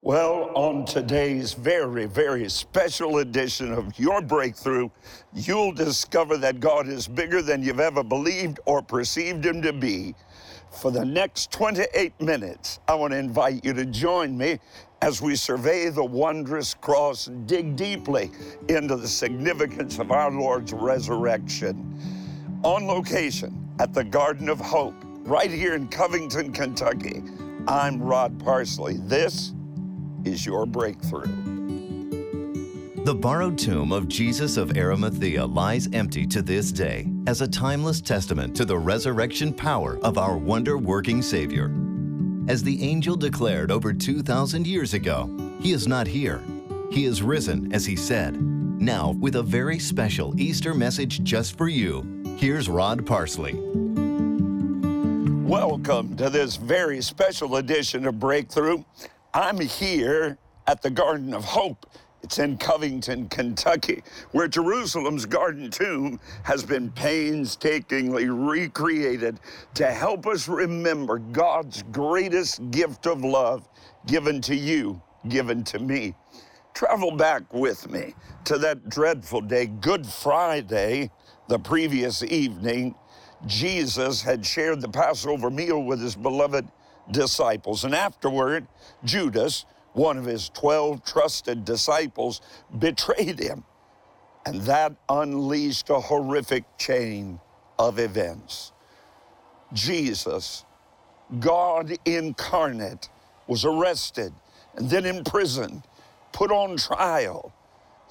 Well, on today's very, very special edition of Your Breakthrough, you'll discover that God is bigger than you've ever believed or perceived Him to be. For the next 28 minutes, I want to invite you to join me as we survey the wondrous cross and dig deeply into the significance of our Lord's resurrection. On location at the Garden of Hope, right here in Covington, Kentucky, I'm Rod Parsley. This is your breakthrough. The borrowed tomb of Joseph of Arimathea lies empty to this day as a timeless testament to the resurrection power of our wonder working Savior. As the angel declared over 2,000 years ago, He is not here. He is risen, as He said. Now, with a very special Easter message just for you, here's Rod Parsley. Welcome to this very special edition of Breakthrough. I'm here at the Garden of Hope. It's in Covington, Kentucky, where Jerusalem's garden tomb has been painstakingly recreated to help us remember God's greatest gift of love given to you, given to me. Travel back with me to that dreadful day, Good Friday, the previous evening. Jesus had shared the Passover meal with his beloved disciples. And afterward, Judas, one of his 12 trusted disciples, betrayed him. And that unleashed a horrific chain of events. Jesus, God incarnate, was arrested and then imprisoned, put on trial.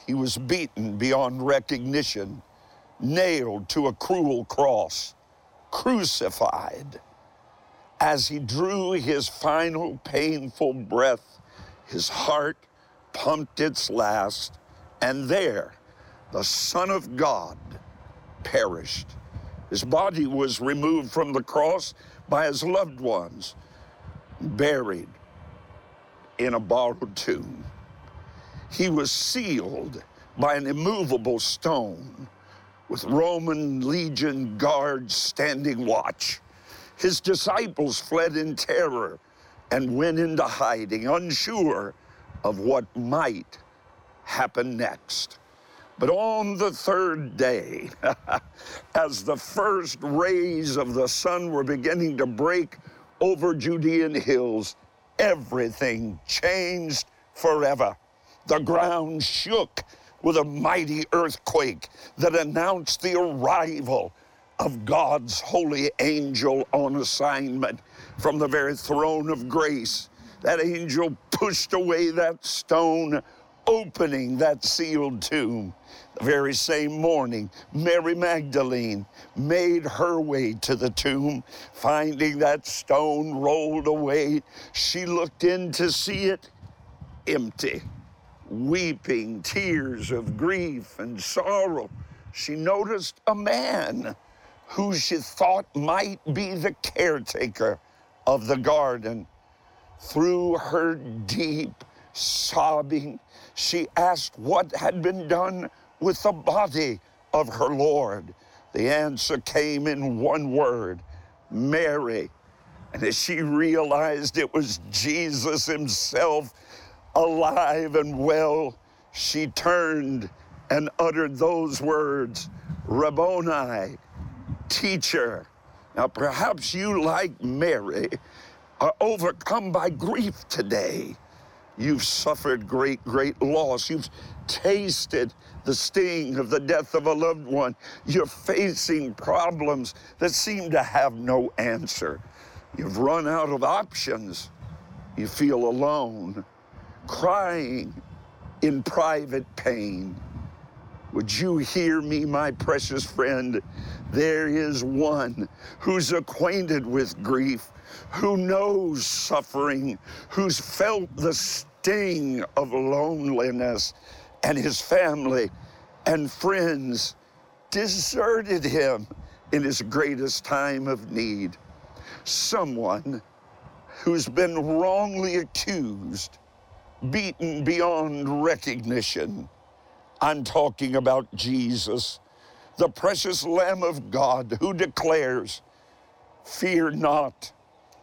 He was beaten beyond recognition, nailed to a cruel cross, crucified as he drew his final painful breath, his heart pumped its last, and there the Son of God perished. His body was removed from the cross by his loved ones, buried in a borrowed tomb. He was sealed by an immovable stone with Roman legion guards standing watch. His disciples fled in terror and went into hiding, unsure of what might happen next. But on the third day, as the first rays of the sun were beginning to break over Judean hills, everything changed forever. The ground shook with a mighty earthquake that announced the arrival of God's holy angel on assignment from the very throne of grace. That angel pushed away that stone, opening that sealed tomb. The very same morning, Mary Magdalene made her way to the tomb, finding that stone rolled away. She looked in to see it empty, weeping tears of grief and sorrow. She noticed a man who she thought might be the caretaker of the garden. Through her deep sobbing, she asked what had been done with the body of her Lord. The answer came in one word Mary. And as she realized it was Jesus himself, alive and well, she turned and uttered those words Rabboni, teacher. Now, perhaps you, like Mary, are overcome by grief today. You've suffered great, great loss. You've tasted the sting of the death of a loved one. You're facing problems that seem to have no answer. You've run out of options. You feel alone, crying in private pain. Would you hear me, my precious friend? There is one who's acquainted with grief, who knows suffering, who's felt the sting of loneliness, and his family and friends deserted him in his greatest time of need. Someone who's been wrongly accused, beaten beyond recognition. I'm talking about Jesus the precious Lamb of God who declares, Fear not,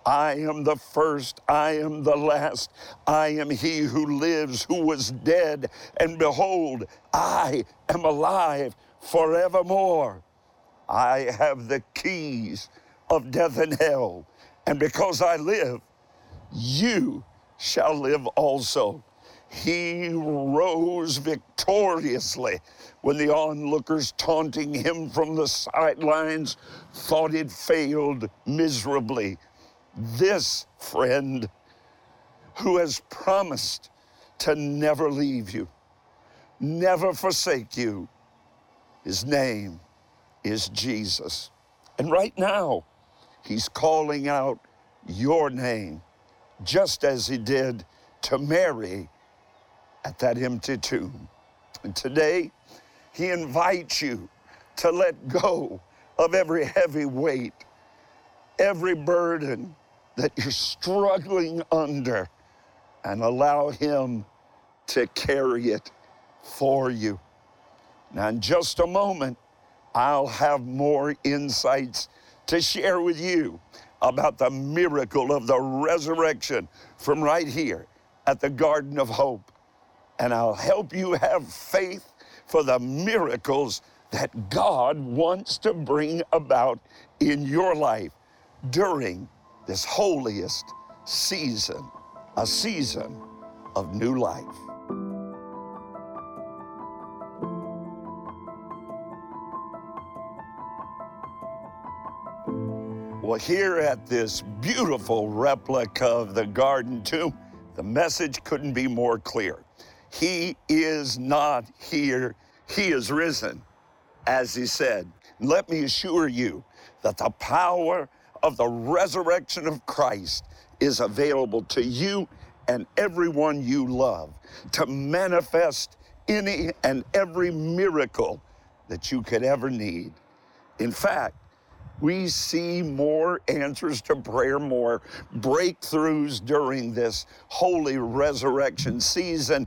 I am the first, I am the last, I am he who lives, who was dead, and behold, I am alive forevermore. I have the keys of death and hell, and because I live, you shall live also. He rose victoriously when the onlookers taunting him from the sidelines thought it failed miserably. This friend who has promised to never leave you, never forsake you, his name is Jesus. And right now, he's calling out your name, just as he did to Mary at that empty tomb. And today, he invites you to let go of every heavy weight, every burden that you're struggling under, and allow him to carry it for you. Now, in just a moment, I'll have more insights to share with you about the miracle of the resurrection from right here at the Garden of Hope. And I'll help you have faith for the miracles that God wants to bring about in your life during this holiest season, a season of new life. Well, here at this beautiful replica of the garden tomb, the message couldn't be more clear. He is not here, he is risen, as he said. Let me assure you that the power of the resurrection of Christ is available to you and everyone you love to manifest any and every miracle that you could ever need. In fact, we see more answers to prayer, more breakthroughs during this holy resurrection season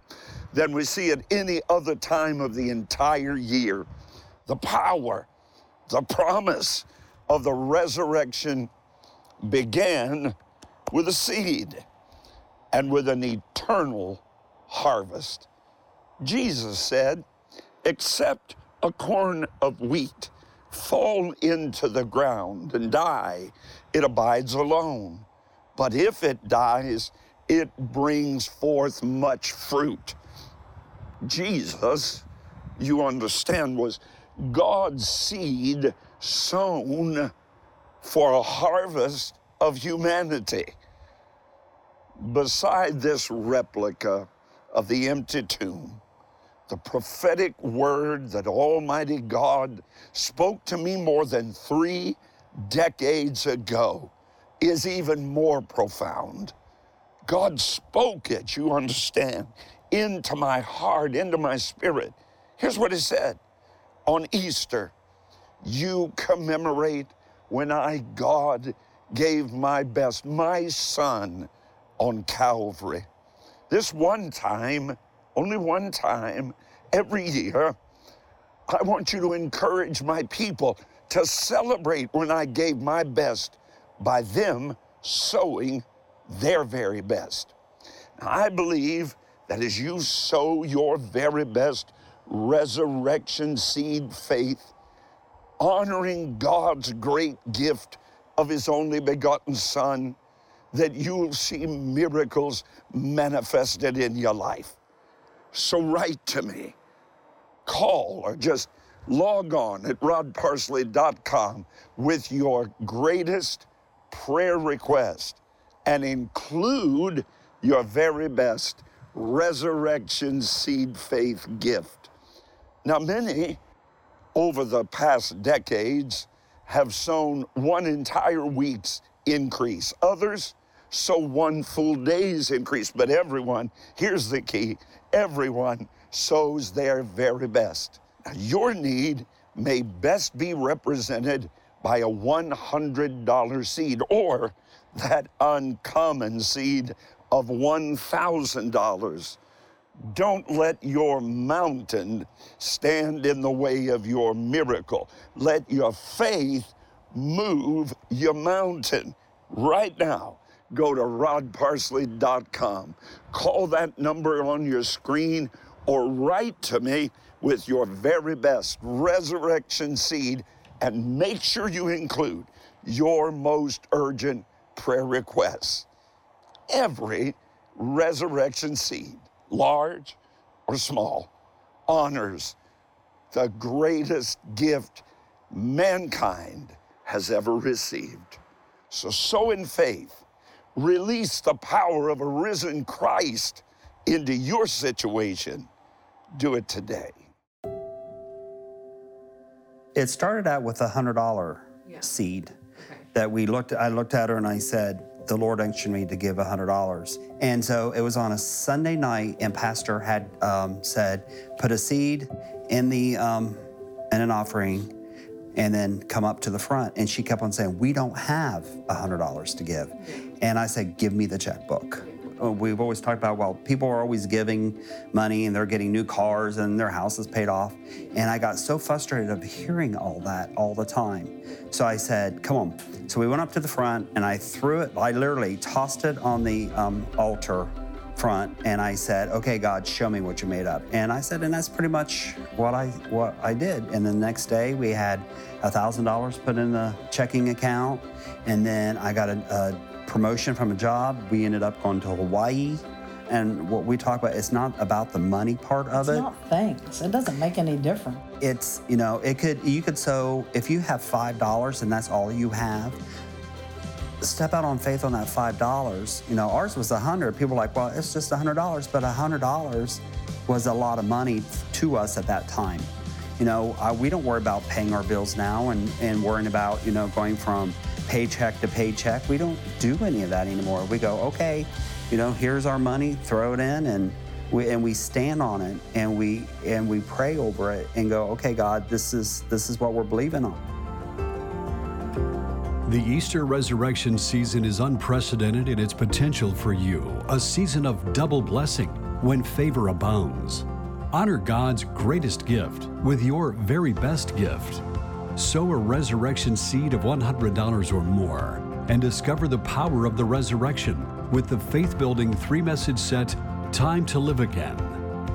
than we see at any other time of the entire year. The power, the promise of the resurrection began with a seed and with an eternal harvest. Jesus said, Except a corn of wheat fall into the ground and die, it abides alone. But if it dies, it brings forth much fruit. Jesus, you understand, was God's seed sown for a harvest of humanity. Beside this replica of the empty tomb, the prophetic word that Almighty God spoke to me more than three decades ago is even more profound. God spoke it, you understand, into my heart, into my spirit. Here's what He said On Easter, you commemorate when I, God, gave my best, my Son, on Calvary. This one time, only one time every year. I want you to encourage my people to celebrate when I gave my best by them sowing their very best. I believe that as you sow your very best resurrection seed faith, honoring God's great gift of His only begotten Son, that you'll see miracles manifested in your life. So write to me, call, or just log on at rodparsley.com with your greatest prayer request and include your very best resurrection seed faith gift. Now, many over the past decades have sown one entire week's increase. Others sow one full day's increase. But everyone, here's the key everyone sows their very best. Now, Your need may best be represented by a $100 seed or that uncommon seed of $1,000. Don't let your mountain stand in the way of your miracle. Let your faith move your mountain. right now, go to rodparsley.com. Call that number on your screen or write to me with your very best resurrection seed and make sure you include your most urgent prayer requests. Every resurrection seed, large or small, honors the greatest gift mankind has ever received. So, sow in faith, release the power of a risen Christ into your situation. Do it today. It started out with a hundred dollar Yeah. seed that we looked. I looked at her and I said, "The Lord unctioned me to give a hundred dollars." And so it was on a Sunday night, and Pastor had um, said, "Put a seed in the um, in an offering." And then come up to the front, and she kept on saying, "We don't have a hundred dollars to give," and I said, "Give me the checkbook." Uh, We've always talked about, well, people are always giving money and they're getting new cars and their house is paid off. And I got so frustrated of hearing all that all the time. So I said, come on. So we went up to the front and I threw it, I literally tossed it on the um, altar front and I said, okay, God, show me what you made up. And I said, and that's pretty much what I what I did. And the next day we had a thousand dollars put in the checking account. And then I got a, a promotion from a job. We ended up going to Hawaii. And what we talk about, it's not about the money part of It's it. not thanks. It doesn't make any difference. It's, you know, it could, you could so if you have $5 and that's all you have, step out on faith on that $5. You know, ours was a 100 People are like, well, it's just a $100, but a $100 was a lot of money to us at that time. You know, uh, we don't worry about paying our bills now and, and worrying about, you know, going from paycheck to paycheck. We don't do any of that anymore. We go, okay, you know, here's our money, throw it in, and we, and we stand on it and we and we pray over it and go, okay, God, this is this is what we're believing on. The Easter resurrection season is unprecedented in its potential for you, a season of double blessing when favor abounds. Honor God's greatest gift with your very best gift. Sow a resurrection seed of $100 or more and discover the power of the resurrection with the faith building three message set, Time to Live Again,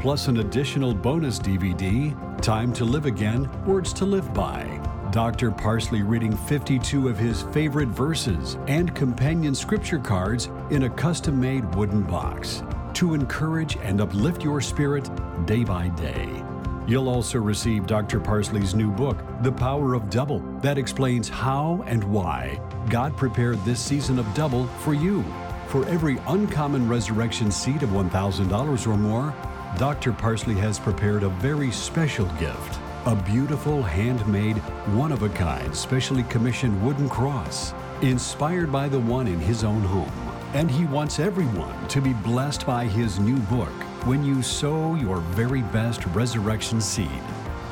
plus an additional bonus DVD, Time to Live Again Words to Live By. Dr. Parsley reading 52 of his favorite verses and companion scripture cards in a custom made wooden box to encourage and uplift your spirit day by day. You'll also receive Dr. Parsley's new book, The Power of Double, that explains how and why God prepared this season of double for you. For every uncommon resurrection seed of $1,000 or more, Dr. Parsley has prepared a very special gift a beautiful, handmade, one of a kind, specially commissioned wooden cross, inspired by the one in his own home. And he wants everyone to be blessed by his new book when you sow your very best resurrection seed.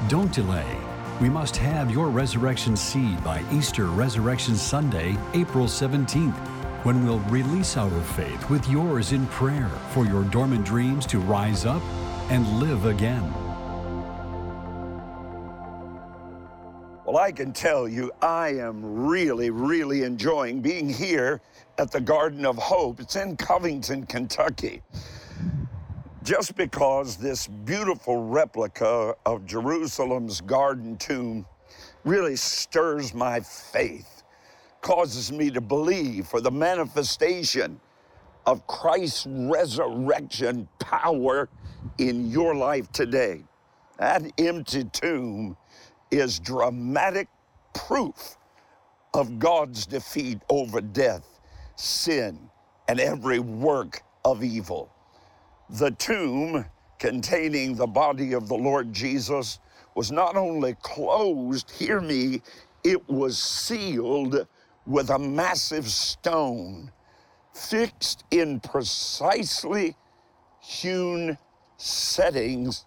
Don't delay. We must have your resurrection seed by Easter Resurrection Sunday, April 17th, when we'll release our faith with yours in prayer for your dormant dreams to rise up and live again. Well, I can tell you, I am really, really enjoying being here at the Garden of Hope. It's in Covington, Kentucky. Just because this beautiful replica of Jerusalem's garden tomb really stirs my faith, causes me to believe for the manifestation of Christ's resurrection power in your life today. That empty tomb is dramatic proof of God's defeat over death, sin, and every work of evil. The tomb containing the body of the Lord Jesus was not only closed, hear me, it was sealed with a massive stone fixed in precisely hewn settings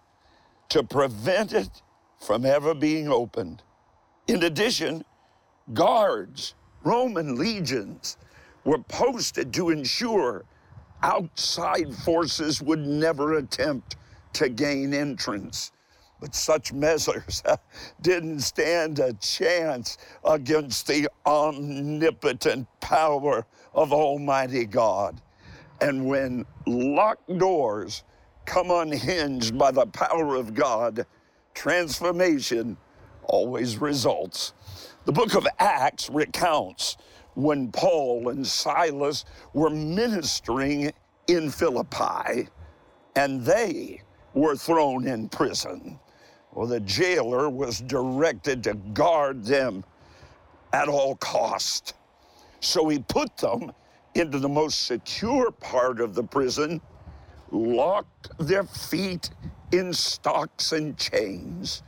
to prevent it from ever being opened. In addition, guards, Roman legions, were posted to ensure outside forces would never attempt to gain entrance. But such measures didn't stand a chance against the omnipotent power of Almighty God. And when locked doors come unhinged by the power of God, transformation always results. The book of Acts recounts when Paul and Silas were ministering in Philippi and they were thrown in prison. Well, the jailer was directed to guard them at all cost. So he put them into the most secure part of the prison, locked their feet in stocks and chains.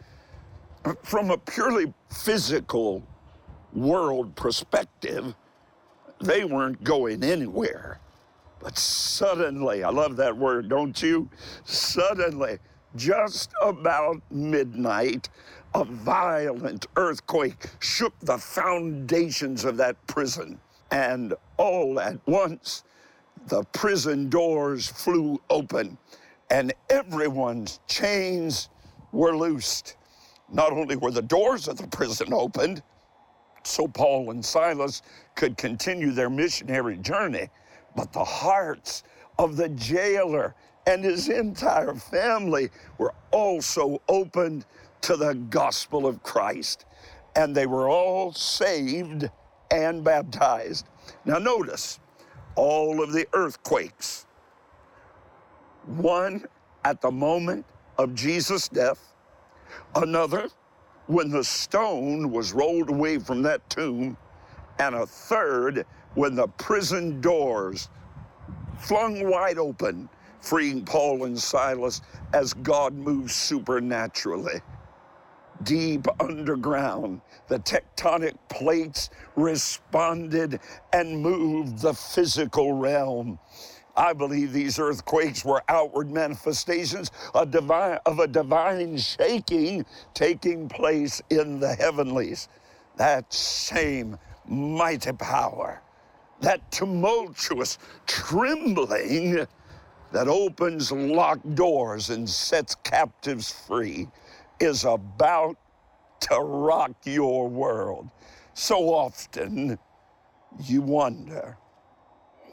From a purely physical world perspective, they weren't going anywhere. But suddenly, I love that word, don't you? Suddenly, just about midnight, a violent earthquake shook the foundations of that prison. And all at once, the prison doors flew open and everyone's chains were loosed. Not only were the doors of the prison opened, so Paul and Silas could continue their missionary journey, but the hearts of the jailer and his entire family were also opened to the gospel of Christ. And they were all saved and baptized. Now, notice all of the earthquakes. One at the moment of Jesus' death, another when the stone was rolled away from that tomb, and a third when the prison doors flung wide open, freeing Paul and Silas as God moved supernaturally. Deep underground, the tectonic plates responded and moved the physical realm. I believe these earthquakes were outward manifestations of, divine, of a divine shaking taking place in the heavenlies. That same mighty power, that tumultuous trembling that opens locked doors and sets captives free, is about to rock your world. So often you wonder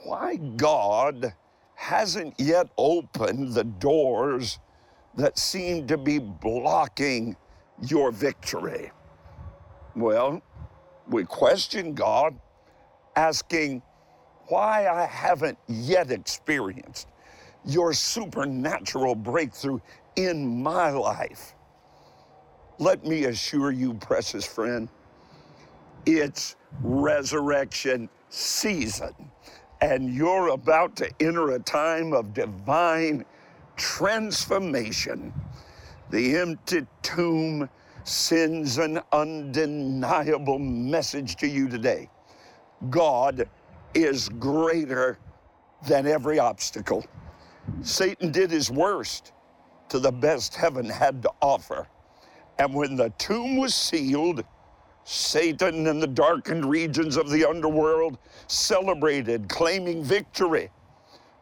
why God hasn't yet opened the doors that seem to be blocking your victory. Well, we question God, asking why I haven't yet experienced your supernatural breakthrough in my life. Let me assure you, precious friend, it's resurrection season and you're about to enter a time of divine transformation. The empty tomb sends an undeniable message to you today. God is greater than every obstacle. Satan did his worst to the best heaven had to offer. And when the tomb was sealed, Satan and the darkened regions of the underworld celebrated, claiming victory.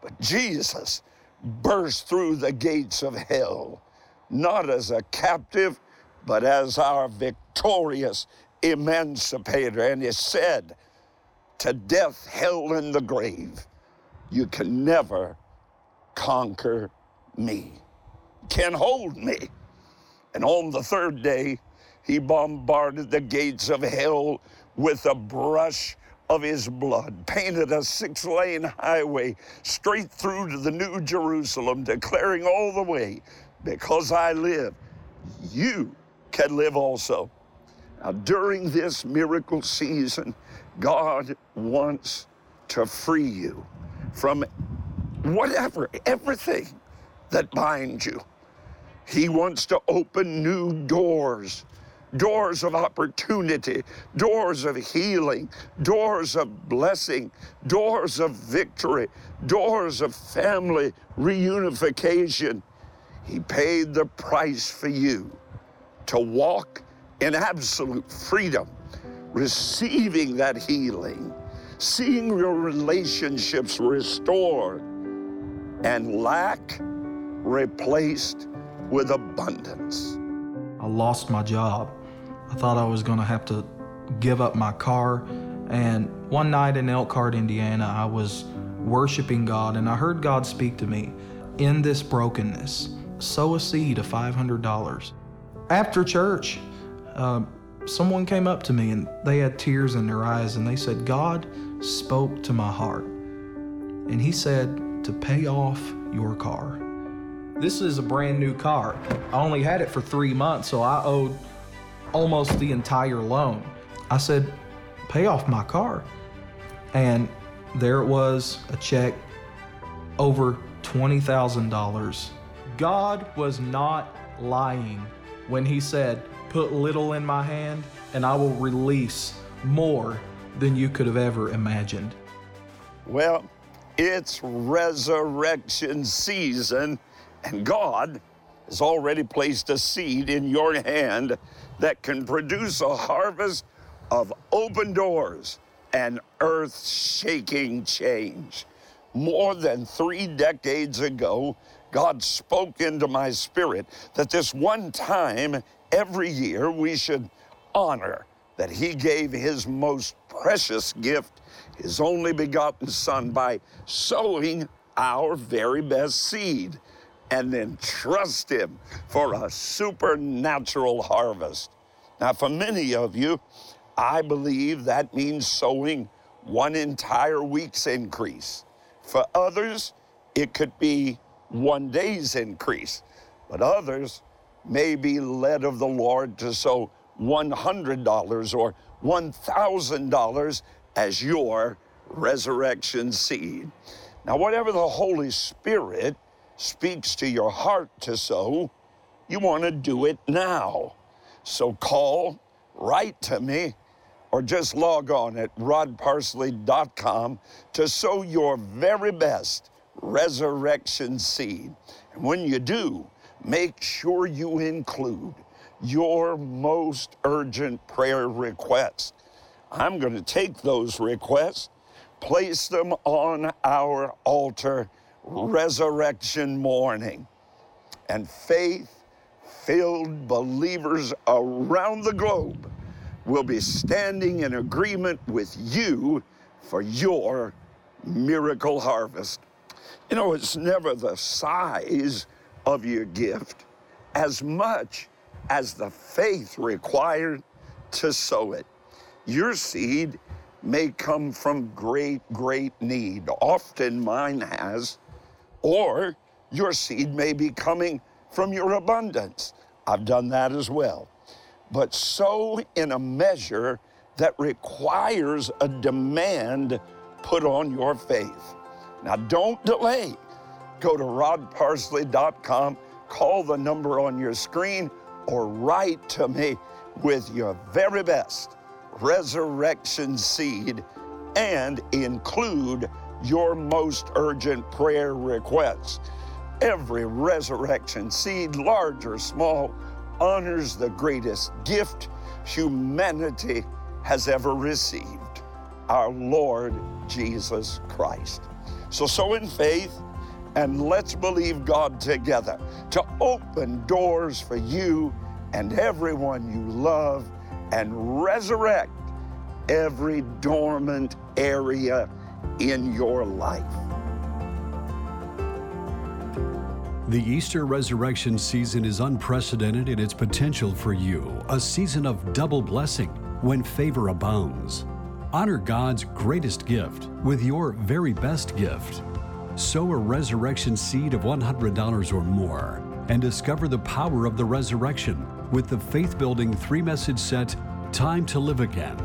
But Jesus burst through the gates of hell, not as a captive, but as our victorious emancipator. And he said, To death, hell, and the grave, you can never conquer me, can hold me. And on the third day, he bombarded the gates of hell with a brush of his blood, painted a six lane highway straight through to the New Jerusalem, declaring all the way, Because I live, you can live also. Now, during this miracle season, God wants to free you from whatever, everything that binds you. He wants to open new doors doors of opportunity, doors of healing, doors of blessing, doors of victory, doors of family reunification. He paid the price for you to walk in absolute freedom, receiving that healing, seeing your relationships restored, and lack replaced with abundance. I lost my job. I thought I was going to have to give up my car. And one night in Elkhart, Indiana, I was worshiping God and I heard God speak to me in this brokenness sow a seed of $500. After church, uh, someone came up to me and they had tears in their eyes and they said, God spoke to my heart. And He said to pay off your car. This is a brand new car. I only had it for three months, so I owed almost the entire loan. I said, pay off my car. And there it was a check over $20,000. God was not lying when He said, Put little in my hand, and I will release more than you could have ever imagined. Well, it's resurrection season, and God has already placed a seed in your hand that can produce a harvest of open doors and earth shaking change. More than three decades ago, God spoke into my spirit that this one time every year we should honor that He gave His most precious gift, His only begotten Son, by sowing our very best seed and then trust Him for a supernatural harvest. Now, for many of you, I believe that means sowing one entire week's increase. For others, it could be one day's increase, but others may be led of the Lord to sow $100 or $1,000 as your resurrection seed. Now, whatever the Holy Spirit speaks to your heart to sow, you want to do it now. So call, write to me, or just log on at rodparsley.com to sow your very best resurrection seed. And when you do, make sure you include your most urgent prayer requests. I'm going to take those requests, place them on our altar resurrection morning, and faith filled believers around the globe will be standing in agreement with you for your miracle harvest. You know, it's never the size of your gift as much as the faith required to sow it. Your seed may come from great, great need. Often mine has. Or your seed may be coming from your abundance. I've done that as well. But sow in a measure that requires a demand put on your faith. Now, don't delay. Go to rodparsley.com, call the number on your screen, or write to me with your very best resurrection seed and include your most urgent prayer requests. Every resurrection seed, large or small, honors the greatest gift humanity has ever received our Lord Jesus Christ. So, sow in faith and let's believe God together to open doors for you and everyone you love and resurrect every dormant area in your life. The Easter resurrection season is unprecedented in its potential for you, a season of double blessing when favor abounds. Honor God's greatest gift with your very best gift. Sow a resurrection seed of $100 or more and discover the power of the resurrection with the faith building three message set, Time to Live Again,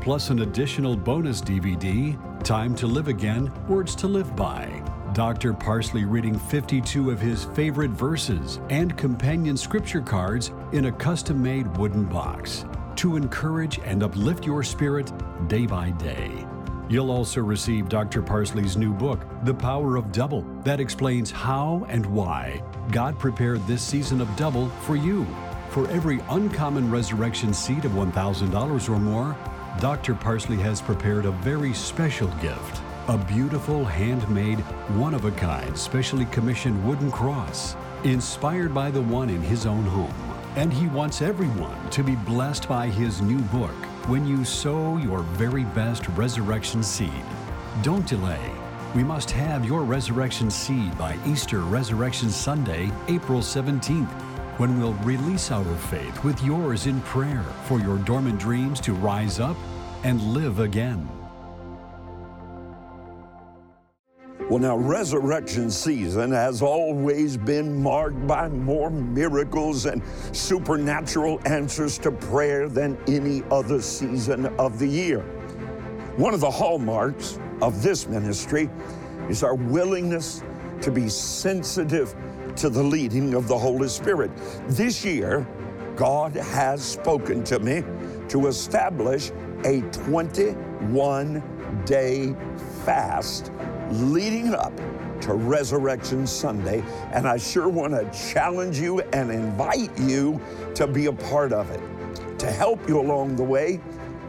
plus an additional bonus DVD, Time to Live Again Words to Live By. Dr. Parsley reading 52 of his favorite verses and companion scripture cards in a custom made wooden box to encourage and uplift your spirit day by day. You'll also receive Dr. Parsley's new book, The Power of Double, that explains how and why God prepared this season of double for you. For every uncommon resurrection seed of $1,000 or more, Dr. Parsley has prepared a very special gift a beautiful, handmade, one of a kind, specially commissioned wooden cross, inspired by the one in his own home And He wants everyone to be blessed by His new book when you sow your very best resurrection seed. Don't delay. We must have your resurrection seed by Easter Resurrection Sunday, April 17th, when we'll release our faith with yours in prayer for your dormant dreams to rise up and live again. Well, now, resurrection season has always been marked by more miracles and supernatural answers to prayer than any other season of the year. One of the hallmarks of this ministry is our willingness to be sensitive to the leading of the Holy Spirit. This year, God has spoken to me to establish a 21 day fast leading up to Resurrection Sunday. And I sure want to challenge you and invite you to be a part of it. To help you along the way,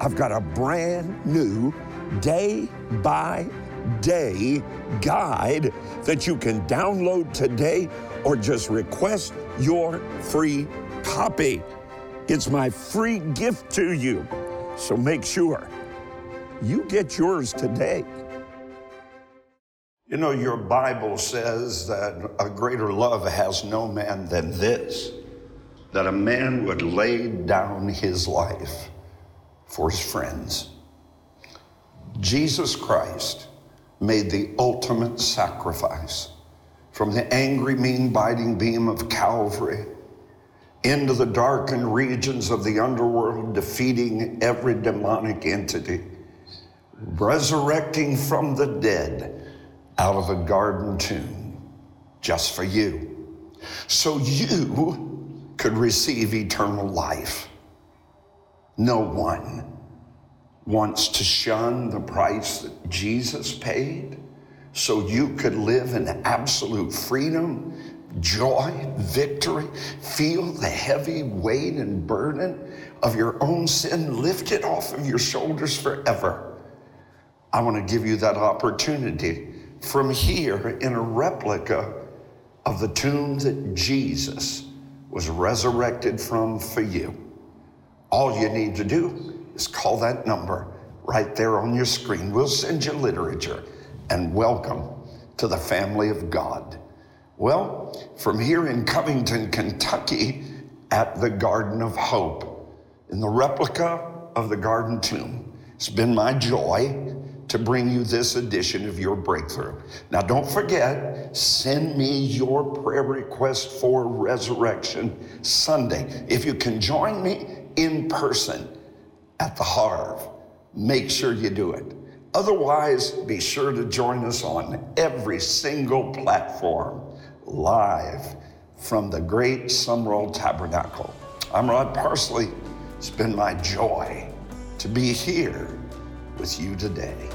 I've got a brand new day by day guide that you can download today or just request your free copy. It's my free gift to you. So make sure you get yours today. You know, your Bible says that a greater love has no man than this that a man would lay down his life for his friends. Jesus Christ made the ultimate sacrifice from the angry, mean biting beam of Calvary into the darkened regions of the underworld, defeating every demonic entity, resurrecting from the dead out of a garden tomb just for you. So you could receive eternal life. No one wants to shun the price that Jesus paid so you could live in absolute freedom, joy, victory, feel the heavy weight and burden of your own sin lifted off of your shoulders forever. I want to give you that opportunity from here in a replica of the tomb that Jesus was resurrected from for you. All you need to do is call that number right there on your screen. We'll send you literature and welcome to the family of God. Well, from here in Covington, Kentucky, at the Garden of Hope, in the replica of the Garden Tomb, it's been my joy to bring you this edition of your breakthrough. Now, don't forget, send me your prayer request for Resurrection Sunday. If you can join me in person at the Harv, make sure you do it. Otherwise, be sure to join us on every single platform live from the great Sumrall Tabernacle. I'm Rod Parsley. It's been my joy to be here with you today.